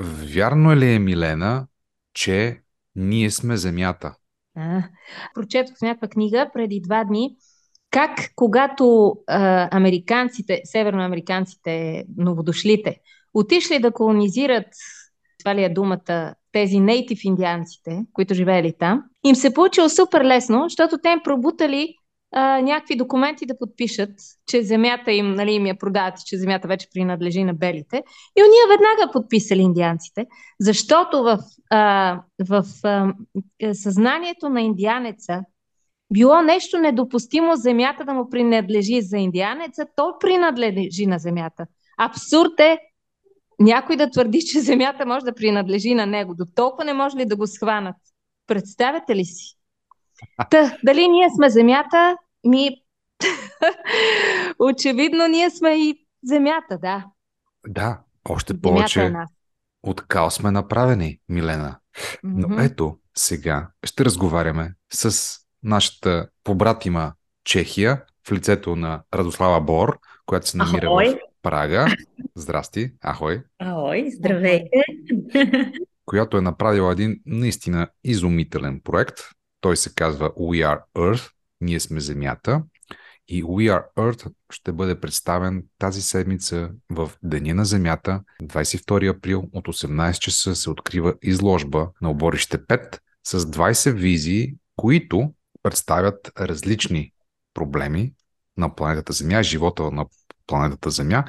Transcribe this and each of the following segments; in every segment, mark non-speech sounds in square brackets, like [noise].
Вярно ли е, Милена, че ние сме Земята? А, прочетох в някаква книга преди два дни как когато а, американците, северноамериканците, новодошлите, отишли да колонизират, това ли е думата, тези нейтив индианците, които живеели там, им се получило супер лесно, защото те им пробутали а, някакви документи да подпишат, че земята им, нали, им я продават, че земята вече принадлежи на белите. И уния веднага подписали индианците, защото в, а, в а, съзнанието на индианеца било нещо недопустимо земята да му принадлежи за индианеца, то принадлежи на земята. Абсурд е някой да твърди, че земята може да принадлежи на него. До толкова не може ли да го схванат? Представете ли си? Та, дали ние сме земята? Ми, [laughs] очевидно ние сме и земята, да. Да, още земята повече е от као сме направени, Милена. Но mm-hmm. ето, сега ще разговаряме с нашата побратима Чехия в лицето на Радослава Бор, която се намира Ахой. в Прага. Здрасти, ахой. Ахой, здравейте. [laughs] Която е направила един наистина изумителен проект. Той се казва We Are Earth, ние сме Земята. И We Are Earth ще бъде представен тази седмица в Деня на Земята, 22 април от 18 часа се открива изложба на оборище 5 с 20 визии, които представят различни проблеми на планетата Земя, живота на планетата Земя,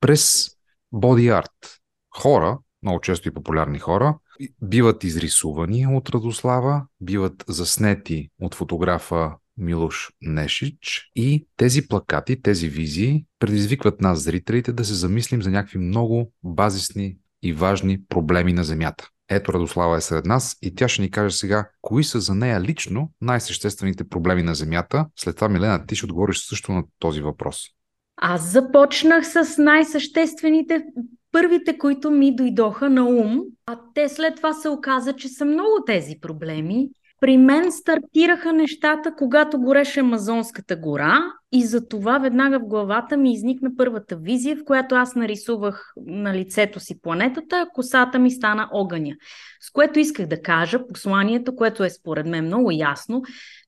през body art. Хора, много често и популярни хора, биват изрисувани от Радослава, биват заснети от фотографа Милош Нешич и тези плакати, тези визии предизвикват нас, зрителите, да се замислим за някакви много базисни и важни проблеми на Земята. Ето Радослава е сред нас и тя ще ни каже сега кои са за нея лично най-съществените проблеми на Земята. След това, Милена, ти ще отговориш също на този въпрос. Аз започнах с най-съществените, първите, които ми дойдоха на ум, а те след това се оказа, че са много тези проблеми. При мен стартираха нещата, когато гореше Амазонската гора и за това веднага в главата ми изникна първата визия, в която аз нарисувах на лицето си планетата, косата ми стана огъня. С което исках да кажа посланието, което е според мен много ясно,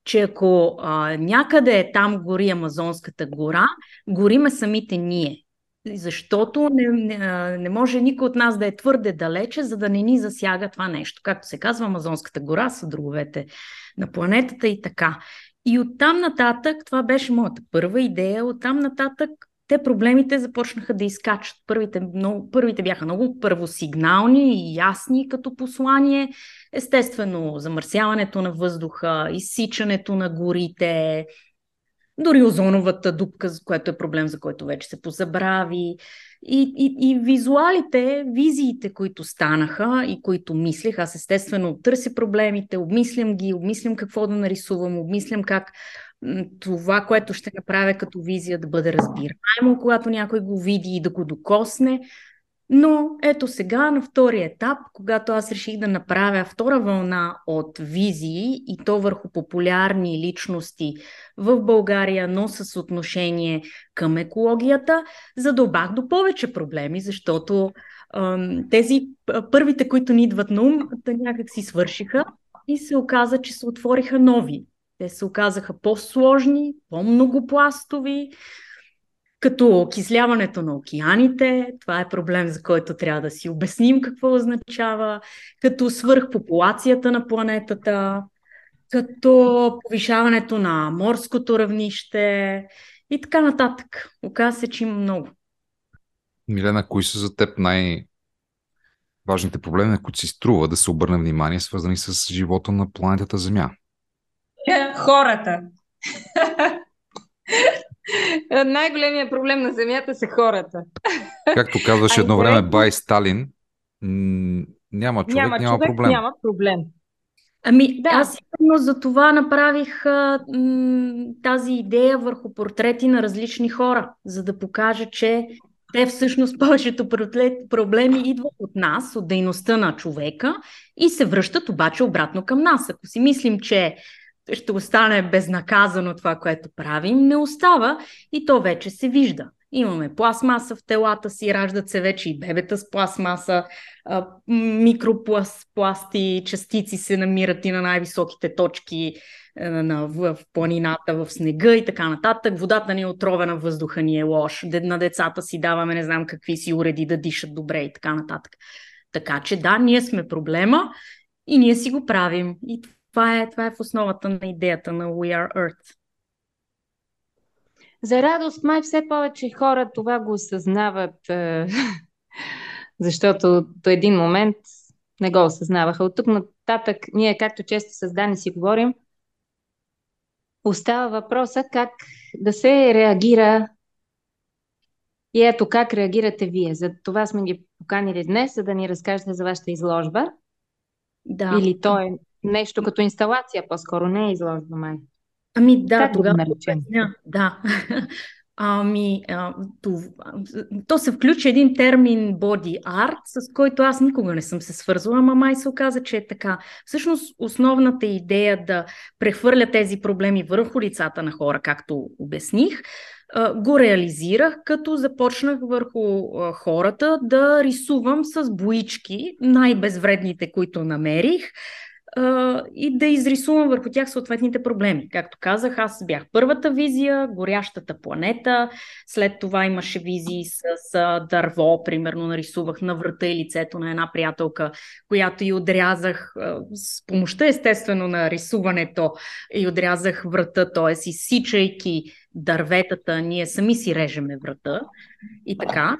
че ако а, някъде е там гори Амазонската гора, гориме самите ние. Защото не, не, не може никой от нас да е твърде далече, за да не ни засяга това нещо. Както се казва, Амазонската гора са дробовете на планетата и така. И оттам нататък, това беше моята първа идея, оттам нататък те проблемите започнаха да изкачат. Първите, много, първите бяха много първосигнални и ясни като послание. Естествено, замърсяването на въздуха, изсичането на горите, дори озоновата дупка, което е проблем, за който вече се позабрави. И, и, и визуалите, визиите, които станаха и които мислех, аз естествено търся проблемите, обмислям ги, обмислям какво да нарисувам, обмислям как това, което ще направя като визия да бъде разбираемо, когато някой го види и да го докосне. Но ето сега на втория етап, когато аз реших да направя втора вълна от визии и то върху популярни личности в България, но с отношение към екологията, задълбах до повече проблеми, защото ам, тези първите, които ни идват на ум, да някак си свършиха и се оказа, че се отвориха нови. Те се оказаха по-сложни, по-многопластови, като окисляването на океаните, това е проблем, за който трябва да си обясним какво означава, като свърхпопулацията на планетата, като повишаването на морското равнище и така нататък. Оказва се, че има много. Милена, кои са за теб най- важните проблеми, на които си струва да се обърне внимание, свързани с живота на планетата Земя? Хората. Най-големият проблем на Земята са хората. Както казваше едно време Бай Сталин, няма човек, няма, няма човек, проблем. Няма проблем. Ами, да. аз именно за това направих а, м, тази идея върху портрети на различни хора, за да покажа, че те всъщност [laughs] повечето проблеми идват от нас, от дейността на човека и се връщат обаче обратно към нас. Ако си мислим, че ще остане безнаказано това, което правим, не остава и то вече се вижда. Имаме пластмаса в телата си, раждат се вече и бебета с пластмаса, микропласти, частици се намират и на най-високите точки в, в планината, в снега и така нататък. Водата ни е отровена, въздуха ни е лош. На децата си даваме не знам какви си уреди да дишат добре и така нататък. Така че да, ние сме проблема и ние си го правим. И това е, това е в основата на идеята на We Are Earth. За радост, май все повече хора това го осъзнават, е, [laughs] защото до един момент не го осъзнаваха. От тук нататък, ние, както често с Дани си говорим, остава въпроса как да се реагира и ето как реагирате вие. За това сме ги поканили днес, за да ни разкажете за вашата изложба. Да. Или то е нещо като инсталация, по-скоро не е изложба, май. Ами да, как тогава. Да, да. [laughs] Ами, а, то, то се включи един термин body art, с който аз никога не съм се свързвала, ама май се оказа, че е така. Всъщност, основната идея да прехвърля тези проблеми върху лицата на хора, както обясних, го реализирах, като започнах върху хората да рисувам с боички, най-безвредните, които намерих, и да изрисувам върху тях съответните проблеми. Както казах, аз бях първата визия, горящата планета, след това имаше визии с, с дърво, примерно нарисувах на врата и лицето на една приятелка, която и отрязах с помощта естествено на рисуването и отрязах врата, т.е. изсичайки дърветата, ние сами си режеме врата и така.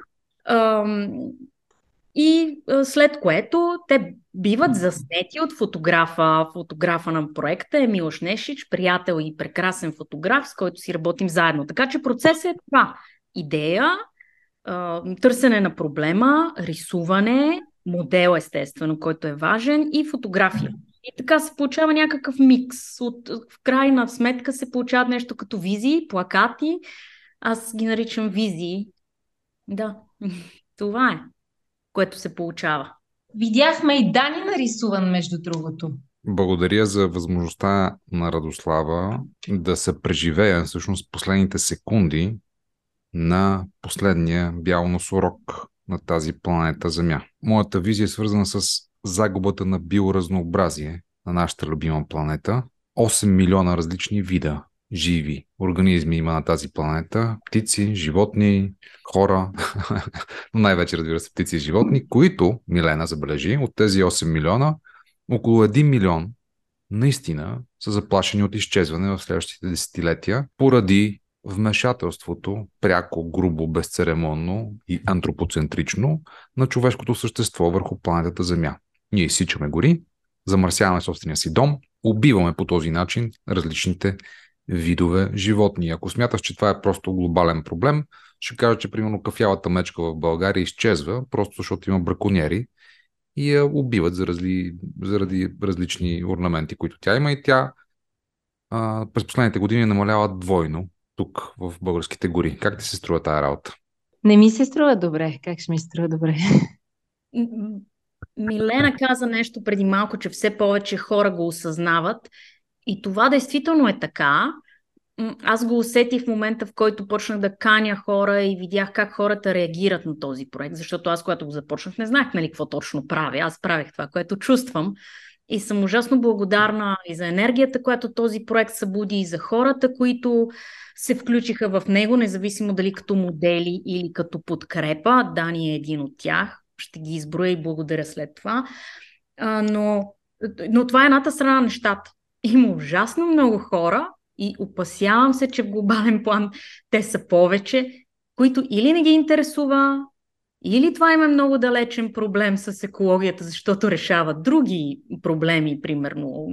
И след което те биват заснети от фотографа, фотографа на проекта е Милош Нешич, приятел и прекрасен фотограф, с който си работим заедно. Така че процесът е това. Идея, търсене на проблема, рисуване, модел естествено, който е важен и фотография. И така се получава някакъв микс. От, в крайна сметка се получават нещо като визии, плакати. Аз ги наричам визии. Да, [laughs] това е, което се получава. Видяхме и Дани нарисуван, между другото. Благодаря за възможността на Радослава да се преживея всъщност последните секунди на последния бял носорог на тази планета Земя. Моята визия е свързана с загубата на биоразнообразие на нашата любима планета. 8 милиона различни вида живи организми има на тази планета. Птици, животни, хора, [laughs] но най-вече разбира се птици и животни, които, Милена забележи, от тези 8 милиона, около 1 милион наистина са заплашени от изчезване в следващите десетилетия поради вмешателството, пряко, грубо, безцеремонно и антропоцентрично на човешкото същество върху планетата Земя. Ние изсичаме гори, замърсяваме собствения си дом, убиваме по този начин различните видове животни. Ако смяташ, че това е просто глобален проблем, ще кажа, че примерно кафявата мечка в България изчезва, просто защото има браконьери и я убиват заради, заради различни орнаменти, които тя има и тя а, през последните години намалява двойно тук в българските гори. Как ти се струва тази работа? Не ми се струва добре. Как ще ми се струва добре? Милена каза нещо преди малко, че все повече хора го осъзнават и това действително е така. Аз го усетих в момента, в който почнах да каня хора и видях как хората реагират на този проект, защото аз, когато го започнах, не знаех нали, какво точно правя. Аз правех това, което чувствам. И съм ужасно благодарна и за енергията, която този проект събуди, и за хората, които се включиха в него, независимо дали като модели или като подкрепа. Дани е един от тях. Ще ги изброя и благодаря след това. А, но, но това е едната страна на нещата. Има ужасно много хора и опасявам се, че в глобален план те са повече, които или не ги интересува, или това има много далечен проблем с екологията, защото решават други проблеми, примерно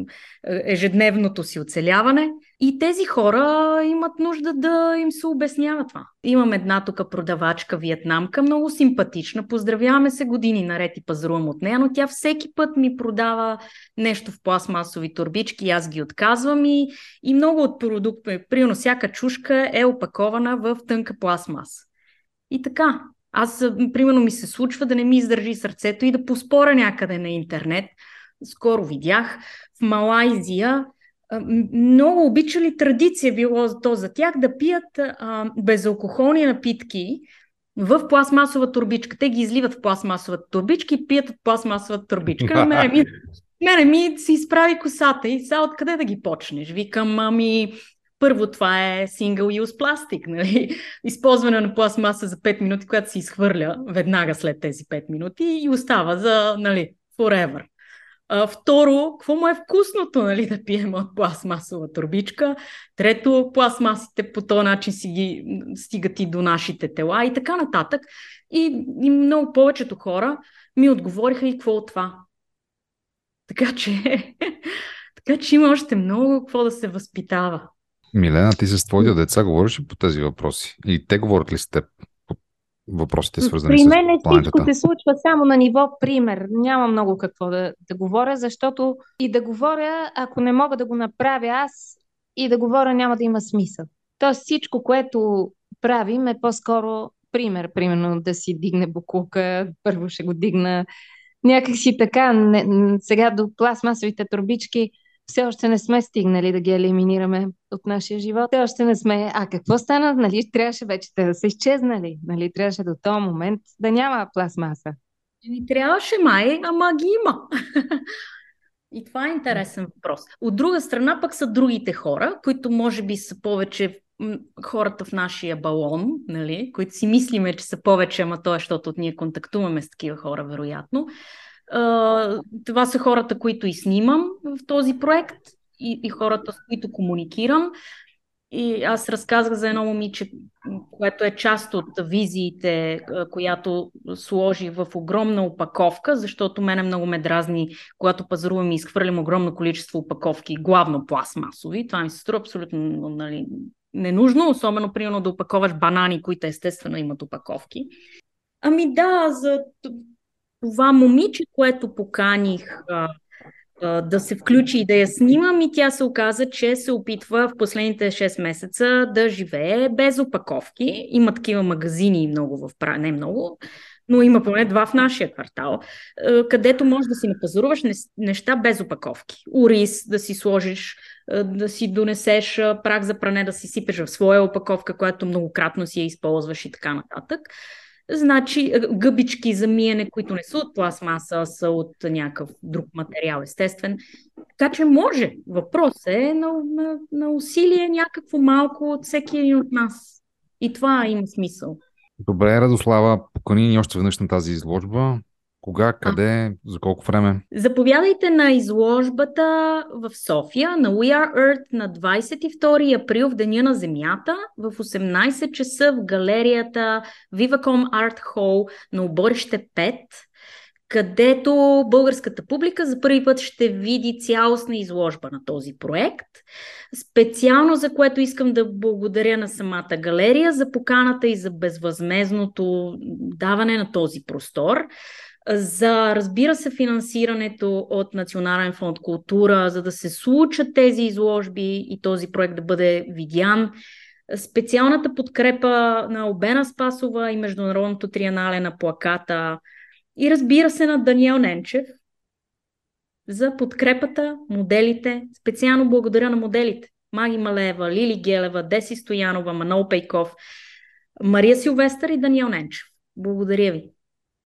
е, ежедневното си оцеляване. И тези хора имат нужда да им се обяснява това. Имам една тук продавачка, виетнамка, много симпатична. Поздравяваме се години наред и пазарувам от нея, но тя всеки път ми продава нещо в пластмасови турбички, аз ги отказвам и, и много от продукта, примерно всяка чушка е опакована в тънка пластмаса. И така, аз, примерно, ми се случва да не ми издържи сърцето и да поспора някъде на интернет. Скоро видях в Малайзия много обичали традиция било то за тях да пият а, безалкохолни напитки в пластмасова турбичка. Те ги изливат в пластмасова турбичка и пият от пластмасова турбичка. Мене ми, [laughs] мене ми си изправи косата и сега откъде да ги почнеш? Викам, ами, първо това е single use пластик, нали? използване на пластмаса за 5 минути, която се изхвърля веднага след тези 5 минути и остава за, нали, forever. А, второ, какво му е вкусното, нали, да пием от пластмасова турбичка. Трето, пластмасите по този начин си ги стигат и до нашите тела и така нататък. И, и много повечето хора ми отговориха и какво от това. Така че, [laughs] така че има още много какво да се възпитава. Милена, ти с твоите деца говориш по тези въпроси? И те говорят ли с теб въпросите, свързани При с мен планетата? всичко се случва само на ниво пример. Няма много какво да, да говоря, защото и да говоря, ако не мога да го направя аз, и да говоря няма да има смисъл. Тоест всичко, което правим е по-скоро пример. Примерно да си дигне буклука, първо ще го дигна някакси така. Не, сега до пластмасовите турбички – все още не сме стигнали да ги елиминираме от нашия живот. Все още не сме. А какво стана? Нали, трябваше вече те да са изчезнали. Нали, трябваше до този момент да няма пластмаса. Ни трябваше май, ама ги има. [laughs] И това е интересен въпрос. От друга страна пък са другите хора, които може би са повече хората в нашия балон, нали, които си мислиме, че са повече, ама то е, защото ние контактуваме с такива хора, вероятно това са хората, които и снимам в този проект и, и хората, с които комуникирам. И аз разказах за едно момиче, което е част от визиите, която сложи в огромна опаковка, защото мене много ме дразни, когато пазарувам и изхвърлям огромно количество опаковки, главно пластмасови. Това ми се струва абсолютно нали, ненужно, особено примерно да опаковаш банани, които естествено имат опаковки. Ами да, за това момиче, което поканих а, а, да се включи и да я снимам и тя се оказа, че се опитва в последните 6 месеца да живее без опаковки. Има такива магазини много в Прага, не много, но има поне два в нашия квартал, където можеш да си напазаруваш неща без опаковки. Ориз да си сложиш, да си донесеш прах за пране, да си сипеш в своя опаковка, която многократно си я използваш и така нататък. Значи гъбички за миене, които не са от пластмаса, а са от някакъв друг материал, естествен. Така че може. Въпрос е на, на, на усилие някакво малко от всеки един от нас. И това има смисъл. Добре, Радослава, покани ни още веднъж на тази изложба. Кога, къде, за колко време? Заповядайте на изложбата в София на We Are Earth на 22 април в Деня на Земята в 18 часа в галерията Vivacom Art Hall на оборище 5 където българската публика за първи път ще види цялостна изложба на този проект. Специално за което искам да благодаря на самата галерия за поканата и за безвъзмезното даване на този простор за, разбира се, финансирането от Национален фонд култура, за да се случат тези изложби и този проект да бъде видян. Специалната подкрепа на Обена Спасова и Международното трианале на плаката и разбира се на Даниел Ненчев за подкрепата, моделите. Специално благодаря на моделите. Маги Малева, Лили Гелева, Деси Стоянова, Манол Пейков, Мария Силвестър и Даниел Ненчев. Благодаря ви.